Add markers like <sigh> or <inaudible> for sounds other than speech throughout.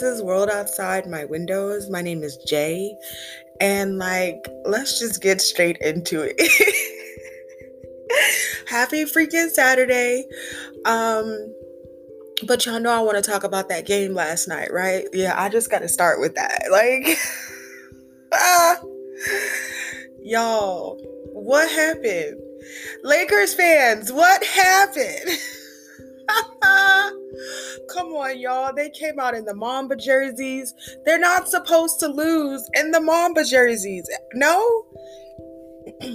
This is World Outside My Windows. My name is Jay. And like, let's just get straight into it. <laughs> Happy freaking Saturday. Um, but y'all know I want to talk about that game last night, right? Yeah, I just got to start with that. Like, <laughs> ah, y'all, what happened? Lakers fans, what happened? <laughs> Come on, y'all. They came out in the Mamba jerseys. They're not supposed to lose in the Mamba jerseys. No? <clears throat>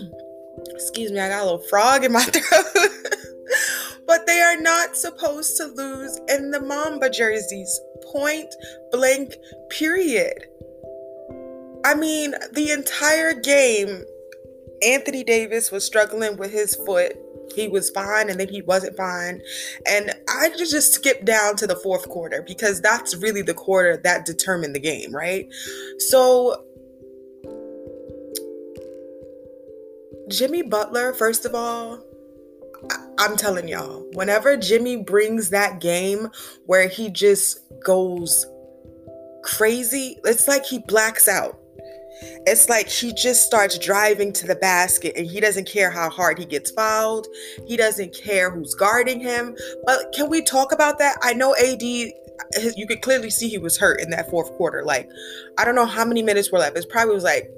Excuse me, I got a little frog in my <laughs> throat. but they are not supposed to lose in the Mamba jerseys. Point blank, period. I mean, the entire game, Anthony Davis was struggling with his foot he was fine and then he wasn't fine. And I just just skip down to the fourth quarter because that's really the quarter that determined the game, right? So Jimmy Butler, first of all, I'm telling y'all, whenever Jimmy brings that game where he just goes crazy, it's like he blacks out. It's like he just starts driving to the basket and he doesn't care how hard he gets fouled. He doesn't care who's guarding him. But can we talk about that? I know AD you could clearly see he was hurt in that fourth quarter. Like, I don't know how many minutes were left. It probably was like,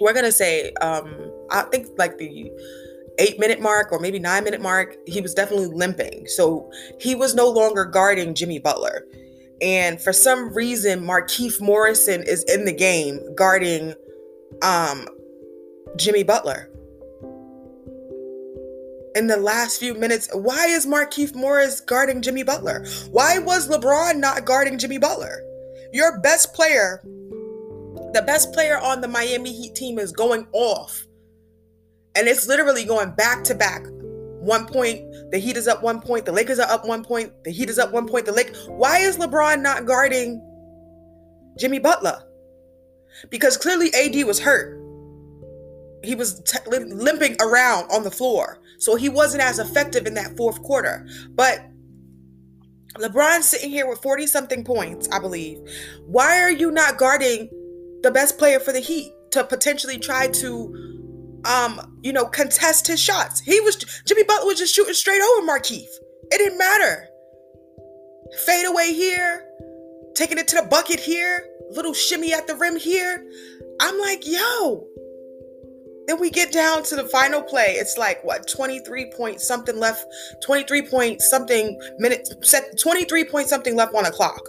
we're gonna say, um, I think like the eight minute mark or maybe nine minute mark. He was definitely limping, so he was no longer guarding Jimmy Butler. And for some reason, Markieff Morrison is in the game guarding um, Jimmy Butler. In the last few minutes, why is Markieff Morris guarding Jimmy Butler? Why was LeBron not guarding Jimmy Butler? Your best player, the best player on the Miami Heat team is going off. And it's literally going back to back one point, the Heat is up one point, the Lakers are up one point, the Heat is up one point, the Lake. Why is LeBron not guarding Jimmy Butler? Because clearly AD was hurt. He was t- limping around on the floor. So he wasn't as effective in that fourth quarter. But LeBron's sitting here with 40 something points, I believe. Why are you not guarding the best player for the Heat to potentially try to um, you know, contest his shots. He was Jimmy Butler was just shooting straight over Markieff. It didn't matter. Fade away here, taking it to the bucket here, little shimmy at the rim here. I'm like, yo. Then we get down to the final play. It's like what 23 point something left, 23 point something minutes set 23 point something left on the clock.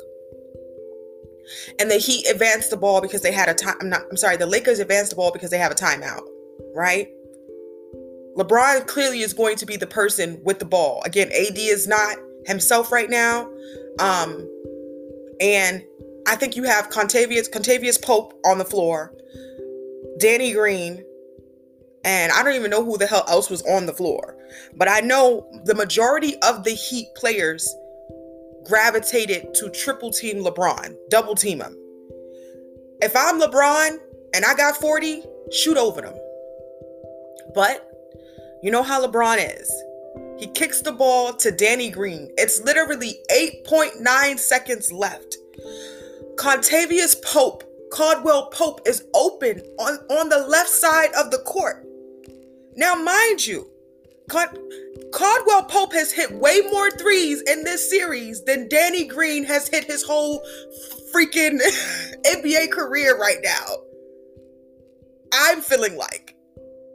And the Heat advanced the ball because they had a time. I'm not. I'm sorry. The Lakers advanced the ball because they have a timeout right? LeBron clearly is going to be the person with the ball. Again, AD is not himself right now. Um, and I think you have Contavious, Kentavious Pope on the floor, Danny Green, and I don't even know who the hell else was on the floor. But I know the majority of the Heat players gravitated to triple team LeBron, double team him. If I'm LeBron and I got 40, shoot over them. But you know how LeBron is. He kicks the ball to Danny Green. It's literally 8.9 seconds left. Contavious Pope, Caldwell Pope is open on, on the left side of the court. Now, mind you, Caldwell Pope has hit way more threes in this series than Danny Green has hit his whole freaking <laughs> NBA career right now. I'm feeling like.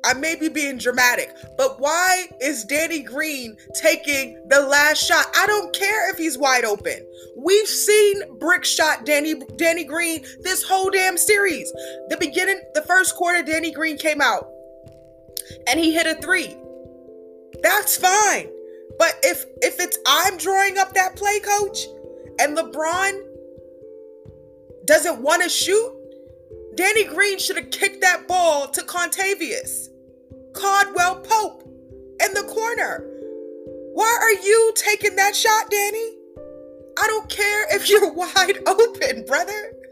I may be being dramatic, but why is Danny Green taking the last shot? I don't care if he's wide open. We've seen brick shot Danny Danny Green this whole damn series. The beginning, the first quarter, Danny Green came out and he hit a three. That's fine. But if if it's I'm drawing up that play, coach, and LeBron doesn't want to shoot, Danny Green should have kicked that ball to Contavious, Caldwell Pope in the corner. Why are you taking that shot, Danny? I don't care if <laughs> you're wide open, brother. <laughs>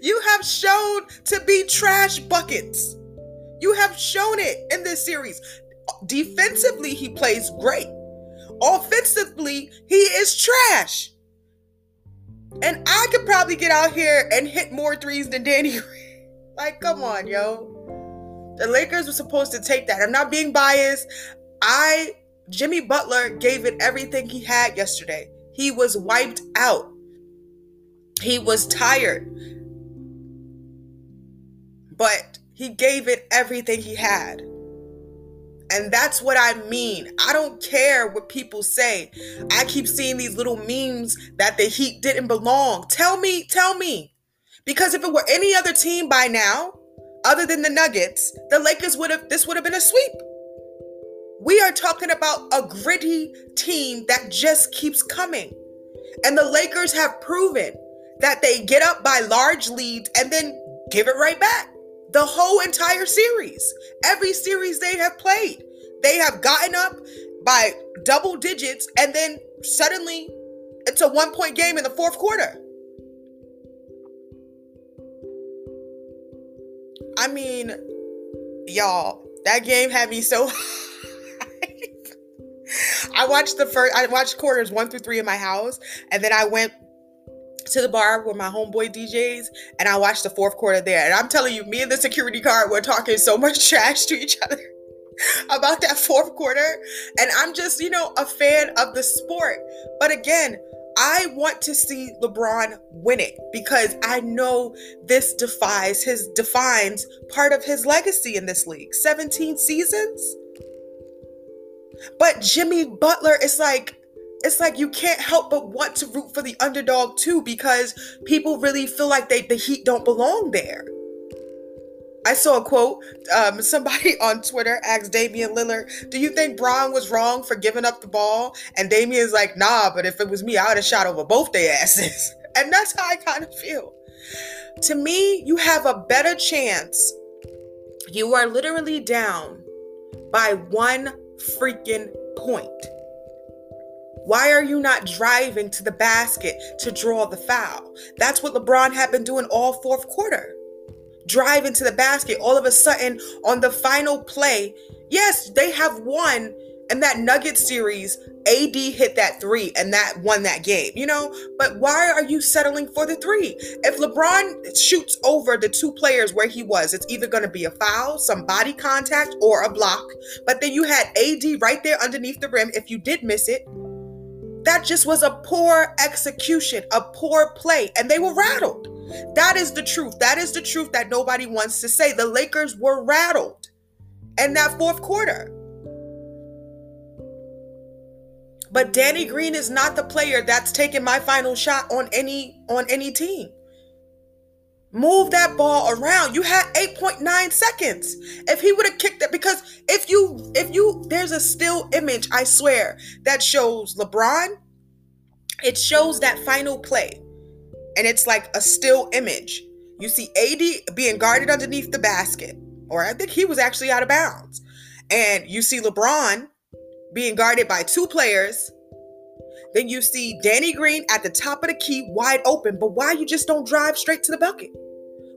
You have shown to be trash buckets. You have shown it in this series. Defensively, he plays great. offensively, he is trash. And I could probably get out here and hit more threes than Danny <laughs> like, come on, yo. The Lakers were supposed to take that. I'm not being biased. I, Jimmy Butler, gave it everything he had yesterday. He was wiped out. He was tired. But he gave it everything he had. And that's what I mean. I don't care what people say. I keep seeing these little memes that the Heat didn't belong. Tell me, tell me. Because if it were any other team by now, other than the Nuggets, the Lakers would have, this would have been a sweep. We are talking about a gritty team that just keeps coming. And the Lakers have proven that they get up by large leads and then give it right back the whole entire series. Every series they have played, they have gotten up by double digits and then suddenly it's a one point game in the fourth quarter. I mean, y'all, that game had me so <laughs> I watched the first I watched quarters 1 through 3 in my house and then I went to the bar with my homeboy DJs and I watched the fourth quarter there. And I'm telling you, me and the security guard were talking so much <laughs> trash to each other <laughs> about that fourth quarter. And I'm just, you know, a fan of the sport. But again, I want to see LeBron win it because I know this defies his defines part of his legacy in this league. 17 seasons. But Jimmy Butler is like it's like you can't help but want to root for the underdog too because people really feel like they the Heat don't belong there. I saw a quote. Um, <laughs> somebody on Twitter asked Damian Lillard, "Do you think Bron was wrong for giving up the ball?" And Damian's like, "Nah, but if it was me, I would have shot over both their asses." <laughs> And that's how I kind of feel. To me, you have a better chance. You are literally down by one freaking point why are you not driving to the basket to draw the foul? That's what LeBron had been doing all fourth quarter. Driving to the basket. All of a sudden, on the final play, yes, they have won in that Nugget series. AD hit that three and that won that game, you know? But why are you settling for the three? If LeBron shoots over the two players where he was, it's either going to be a foul, some body contact, or a block. But then you had AD right there underneath the rim. If you did miss it, that just was a poor execution, a poor play, and they were rattled. That is the truth. That is the truth that nobody wants to say. The Lakers were rattled in that fourth quarter. But Danny Green is not the player that's taking my final shot on any on any team. Move that ball around. You had 8.9 seconds. If he would have kicked it, because if you, if you, there's a still image, I swear, that shows LeBron. It shows that final play. And it's like a still image. You see AD being guarded underneath the basket, or I think he was actually out of bounds. And you see LeBron being guarded by two players. Then you see Danny Green at the top of the key, wide open. But why you just don't drive straight to the bucket?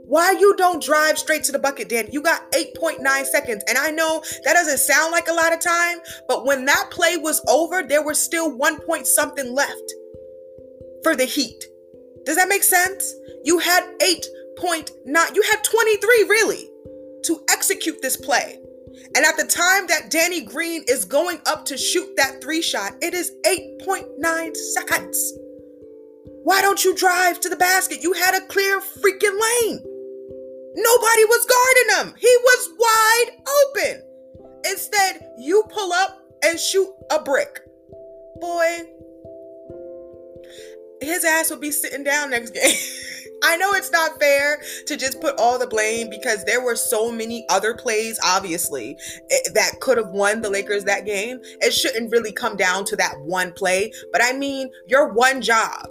Why you don't drive straight to the bucket, Dan? You got 8.9 seconds. And I know that doesn't sound like a lot of time, but when that play was over, there was still one point something left for the Heat. Does that make sense? You had 8.9, you had 23 really to execute this play. And at the time that Danny Green is going up to shoot that three shot, it is 8.9 seconds. Why don't you drive to the basket? You had a clear freaking lane. Nobody was guarding him. He was wide open. Instead, you pull up and shoot a brick. Boy, his ass will be sitting down next game. <laughs> I know it's not fair to just put all the blame because there were so many other plays, obviously, eh, that could have won the Lakers that game. It shouldn't really come down to that one play. But I mean, your one job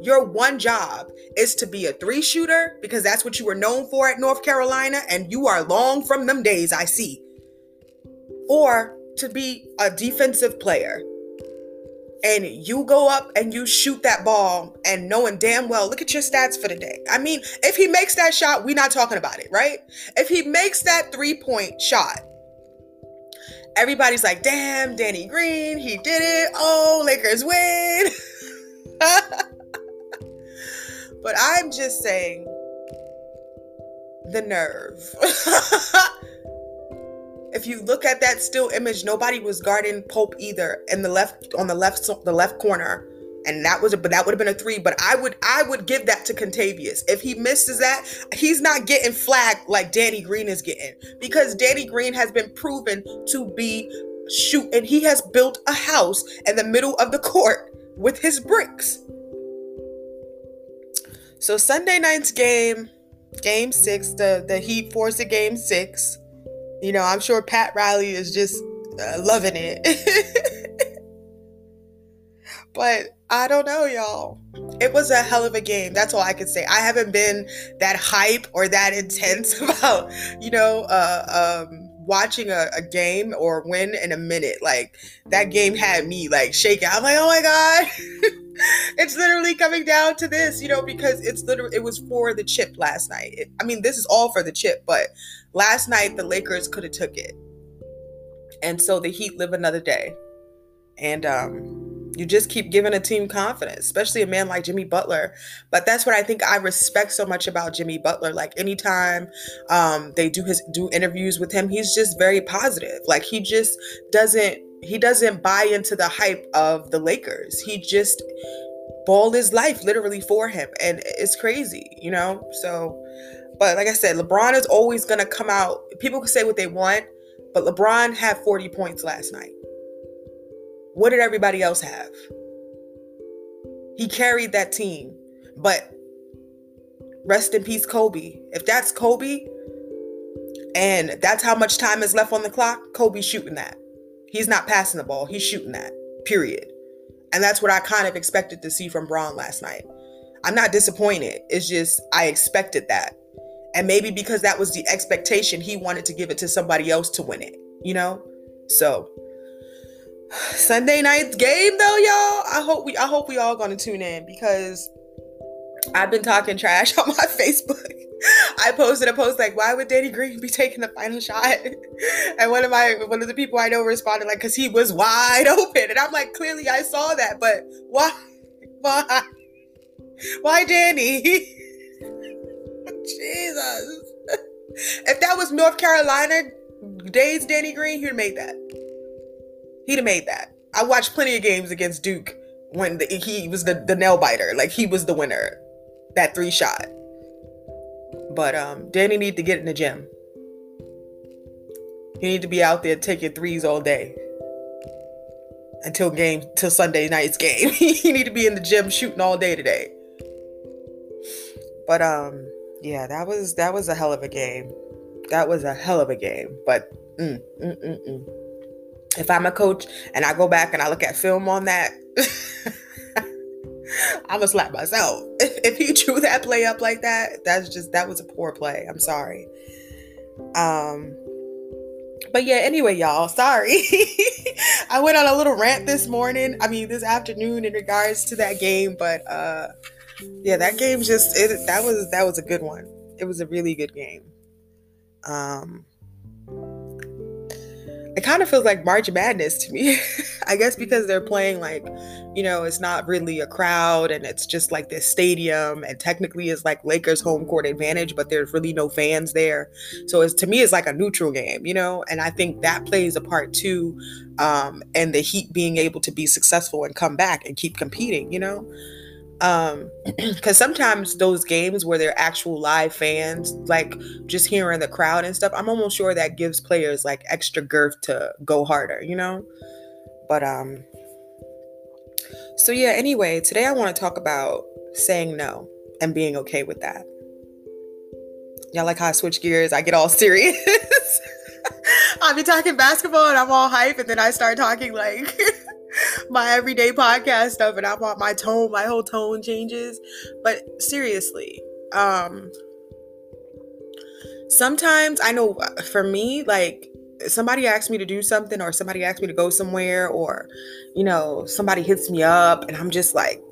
your one job is to be a three shooter because that's what you were known for at North Carolina, and you are long from them days, I see. Or to be a defensive player. And you go up and you shoot that ball, and knowing damn well, look at your stats for the day. I mean, if he makes that shot, we're not talking about it, right? If he makes that three point shot, everybody's like, damn, Danny Green, he did it. Oh, Lakers win. <laughs> but I'm just saying the nerve. <laughs> if you look at that still image, nobody was guarding Pope either. In the left on the left the left corner and that was a but that would have been a three. But I would I would give that to Kentavious. If he misses that, he's not getting flagged like Danny Green is getting because Danny Green has been proven to be shoot and he has built a house in the middle of the court with his bricks. So Sunday night's game, game six, the the Heat forced a game six. You know, I'm sure Pat Riley is just uh, loving it. <laughs> but I don't know, y'all. It was a hell of a game. That's all I can say. I haven't been that hype or that <laughs> intense about, you know, uh, um, watching a, a, game or win in a minute. Like that game had me like shaking. I'm like, oh my god, <laughs> it's literally coming down to this, you know, because it's literally it was for the chip last night. It, I mean, this is all for the chip, but last night the Lakers could have took it, and so the Heat live another day, and um you just keep giving a team confidence, especially a man like Jimmy Butler. But that's what I think I respect so much about Jimmy Butler. Like anytime um, they do his do interviews with him, he's just very positive. Like he just doesn't he doesn't buy into the hype of the Lakers. He just balled his life literally for him, and it's crazy, you know. So, but like I said, LeBron is always gonna come out. People can say what they want, but LeBron had 40 points last night. What did everybody else have? He carried that team. But rest in peace, Kobe. If that's Kobe, and that's how much time is left on the clock, Kobe's shooting that. He's not passing the ball, he's shooting that, period. And that's what I kind of expected to see from Bron last night. I'm not disappointed. It's just I expected that. And maybe because that was the expectation, he wanted to give it to somebody else to win it, you know? So Sunday night's game though, y'all. I hope we I hope we all gonna tune in because I've been talking trash <laughs> on my Facebook. I posted a post like, "Why would Danny Green be taking the final shot?" <laughs> And one of my one of the people I know responded like, "Cause he was wide <laughs> open," and I'm like, "Clearly, I saw that, but why, why, why, Danny?" Jesus, if that was North Carolina days, Danny Green, he'd made that. He'd have made that. I watched plenty of games against Duke when the, he was the, the nail biter. Like he was the winner. That three shot. But um, Danny need to get in the gym. He need to be out there taking threes all day until game till Sunday night's game. <laughs> he need to be in the gym shooting all day today. But um, yeah, that was that was a hell of a game. That was a hell of a game. But mm, mm, mm, mm if I'm a coach and I go back and I look at film on that, <laughs> I'm gonna slap myself. <laughs> If, he drew that play up like that, that's just that was a poor play. I'm sorry. Um, but yeah, anyway, y'all, sorry. <laughs> I went on a little rant this morning. I mean, this afternoon in regards to that game, but uh, yeah, that game just it that was that was a good one. It was a really good game. Um, it kind of feels like March Madness to me. <laughs> I guess because they're playing like, you know, it's not really a crowd and it's just like this stadium and technically it's like Lakers home court advantage, but there's really no fans there. So it's to me it's like a neutral game, you know, and I think that plays a part too um and the Heat being able to be successful and come back and keep competing, you know um <clears throat> because sometimes those games where they're actual live fans like just hearing the crowd and stuff i'm almost sure that gives players like extra girth to go harder you know? But um so yeah anyway today i want to talk about saying no and being okay with that. Y'all like how i switch gears? I get all <laughs> serious. I'll be talking basketball and i'm all hype and then i start talking like <laughs> <laughs> my everyday podcast stuff and I want my tone, my whole tone changes. But seriously, um sometimes I know uh, for me, like somebody asks me to do something or somebody asks me to go somewhere or you know, somebody hits me up and I'm just like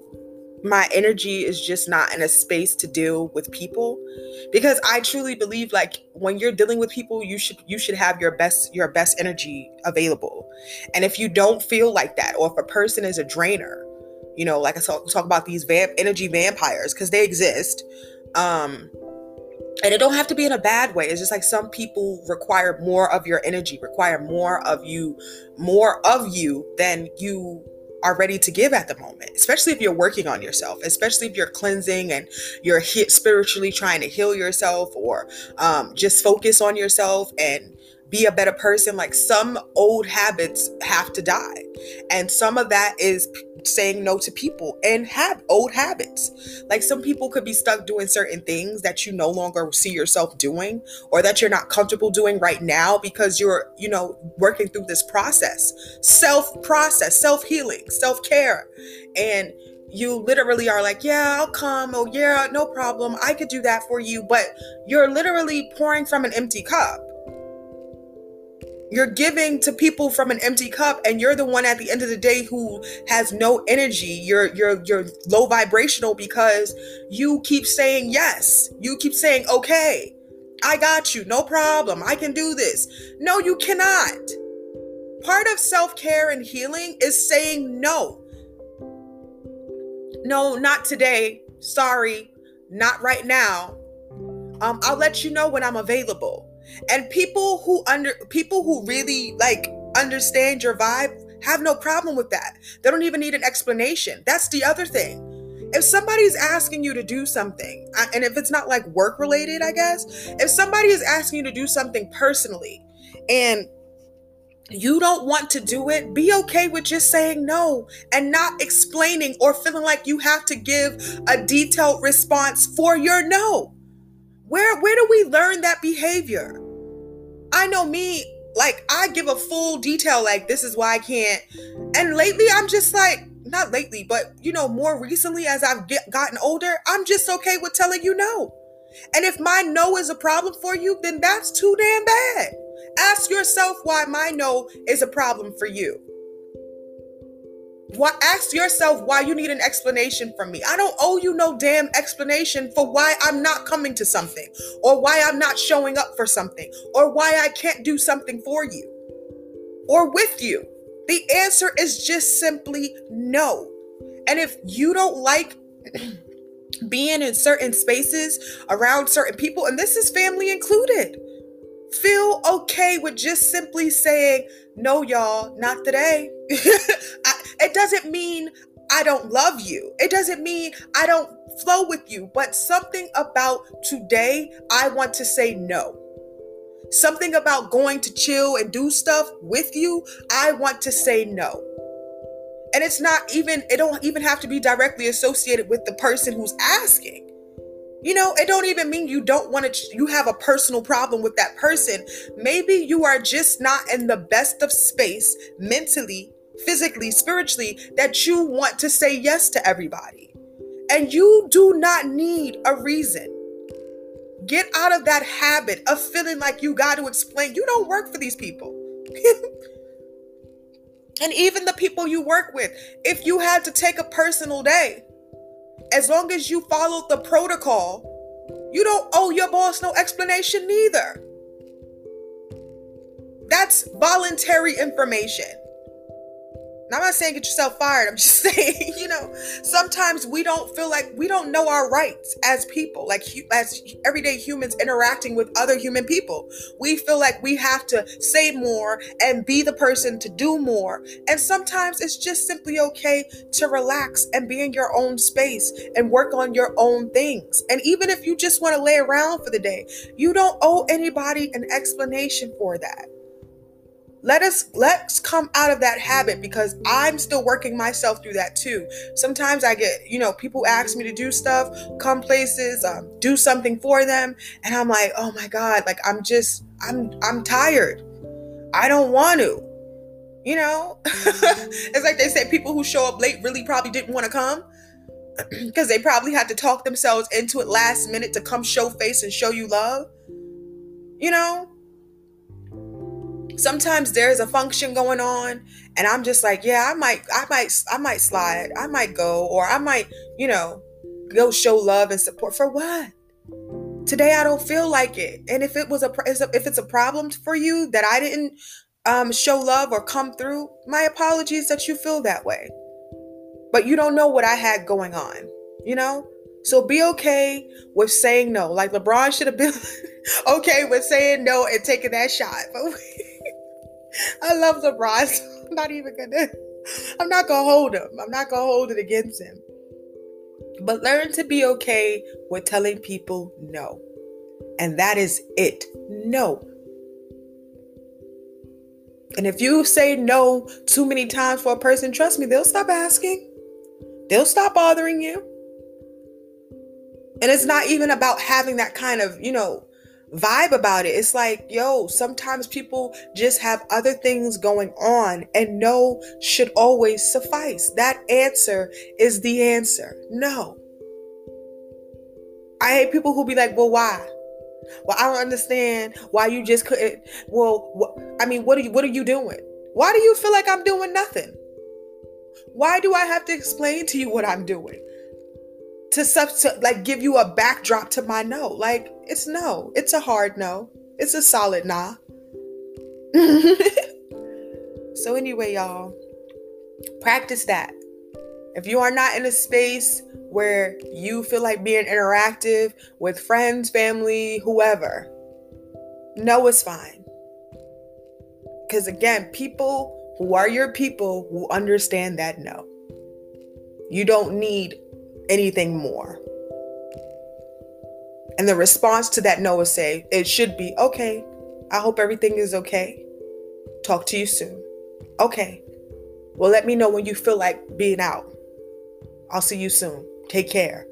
my energy is just not in a space to deal with people because I truly believe like when you're dealing with people you should you should have your best your best energy available. And if you don't feel like that or if a person is a drainer, you know, like I talk, talk about these vamp energy vampires because they exist. Um and it don't have to be in a bad way it's just like some people require more of your energy require more of you more of you than you are ready to give at the moment, especially if you're working on yourself, especially if you're cleansing and you're spiritually trying to heal yourself or um, just focus on yourself and be a better person. Like some old habits have to die. And some of that is saying no to people and have old habits. Like some people could be stuck doing certain things that you no longer see yourself doing or that you're not comfortable doing right now because you're, you know, working through this process. Self process, self healing, self care. And you literally are like, yeah, I'll come. Oh, yeah, no problem. I could do that for you. But you're literally pouring from an empty cup you're giving to people from an empty cup and you're the one at the end of the day who has no energy. You're you're you're low vibrational because you keep saying yes. You keep saying okay i got you. No problem. I can do this. No you cannot. Part of self-care and healing is saying no. No not today. Sorry. Not right now. Um, i'll let you know when i'm available and people who under people who really like understand your vibe have no problem with that. They don't even need an explanation. That's the other thing. If somebody's asking you to do something, uh, and if it's not like work related, I guess, if somebody is asking you to do something personally and you don't want to do it, be okay with just saying no and not explaining or feeling like you have to give a detailed response for your no. Where where do we learn that behavior? I know me, like I give a full detail like this is why I can't. And lately I'm just like not lately, but you know, more recently as I've get, gotten older, I'm just okay with telling you no. And if my no is a problem for you, then that's too damn bad. Ask yourself why my no is a problem for you. What ask yourself why you need an explanation from me. I don't owe you no damn explanation for why I'm not coming to something or why I'm not showing up for something or why I can't do something for you or with you. The answer is just simply no. And if you don't like <clears throat> being in certain spaces around certain people, and this is family included, feel okay with just simply saying, no, y'all, not today. <laughs> I, it doesn't mean I don't love you. It doesn't mean I don't flow with you, but something about today, I want to say no. Something about going to chill and do stuff with you, I want to say no. And it's not even, it don't even have to be directly associated with the person who's asking. You know, it don't even mean you don't want to, you have a personal problem with that person. Maybe you are just not in the best of space mentally, physically, spiritually, that you want to say yes to everybody. And you do not need a reason. Get out of that habit of feeling like you got to explain. You don't work for these people. <laughs> and even the people you work with, if you had to take a personal day, as long as you follow the protocol, you don't owe your boss no explanation neither. That's voluntary information. Now, I'm not saying get yourself fired. I'm just <laughs> saying, you know, sometimes we don't feel like we don't know our rights as people, like as everyday humans interacting with other human people. We feel like we have to say more and be the person to do more. And sometimes it's just simply okay to relax and be in your own space and work on your own things. And even if you just want to lay around for the day, you don't owe anybody an explanation for that let us let's come out of that habit because i'm still working myself through that too. Sometimes i get you know people ask me to do stuff come places um, do something for them and i'm like oh my god like i'm just i'm i'm tired. I don't want to. You know? <laughs> It's like they say people who show up late really probably didn't want to come <clears throat> because they probably had to talk themselves into it last minute to come show face and show you love. You know sometimes there's a function going on and I'm just like, yeah, I might I might I might slide. I might go or I might, you know, go show love and support for what? Today I don't feel like it. And if it was a if it's a problem for you that I didn't um, show love or come through, my apologies that you feel that way. But you don't know what I had going on, you know? So be okay with saying no. Like LeBron should have been <laughs> okay with saying no and taking that shot. But <laughs> I love LeBron. <laughs> I'm not even gonna I'm not gonna hold him. I'm not gonna hold it against him. But learn to be okay with telling people no. And that is it. No. And if you say no too many times for a person, trust me, they'll stop asking. They'll stop bothering you. And it's not even about having that kind of, you know, vibe about it. It's like, yo, sometimes people just have other things going on, and no should always suffice. That answer is the answer. No. I hate people who be like, well, why? Well, I don't understand why you just couldn't. Well, wh- I mean, what are you? What are you doing? Why do you feel like I'm doing nothing? Why do I have to explain to you what I'm doing? To, sub- to like give you a backdrop to my no. Like it's no. It's a hard no. It's a solid nah. <laughs> so anyway, y'all, practice that. If you are not in a space where you feel like being interactive with friends, family, whoever, no is fine. Because again, people who are your people will understand that no. You don't need anything more. And the response to that no is say, it should be, okay, I hope everything is okay. Talk to you soon. Okay. Well, let me know when you feel like being out. I'll see you soon. Take care.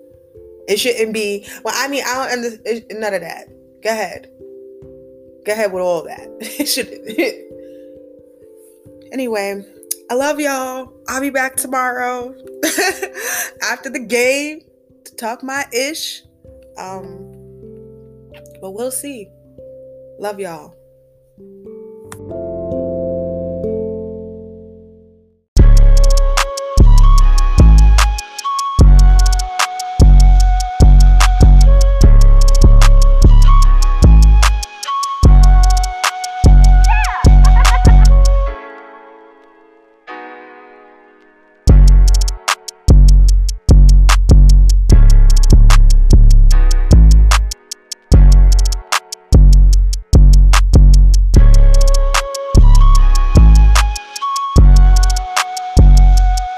It shouldn't be, well, I mean, I don't understand none of that. Go ahead. Go ahead with all that. <laughs> It should. <laughs> anyway, I love y'all. I'll be back tomorrow <laughs> after the game to talk my ish. Um, but we'll see. Love y'all.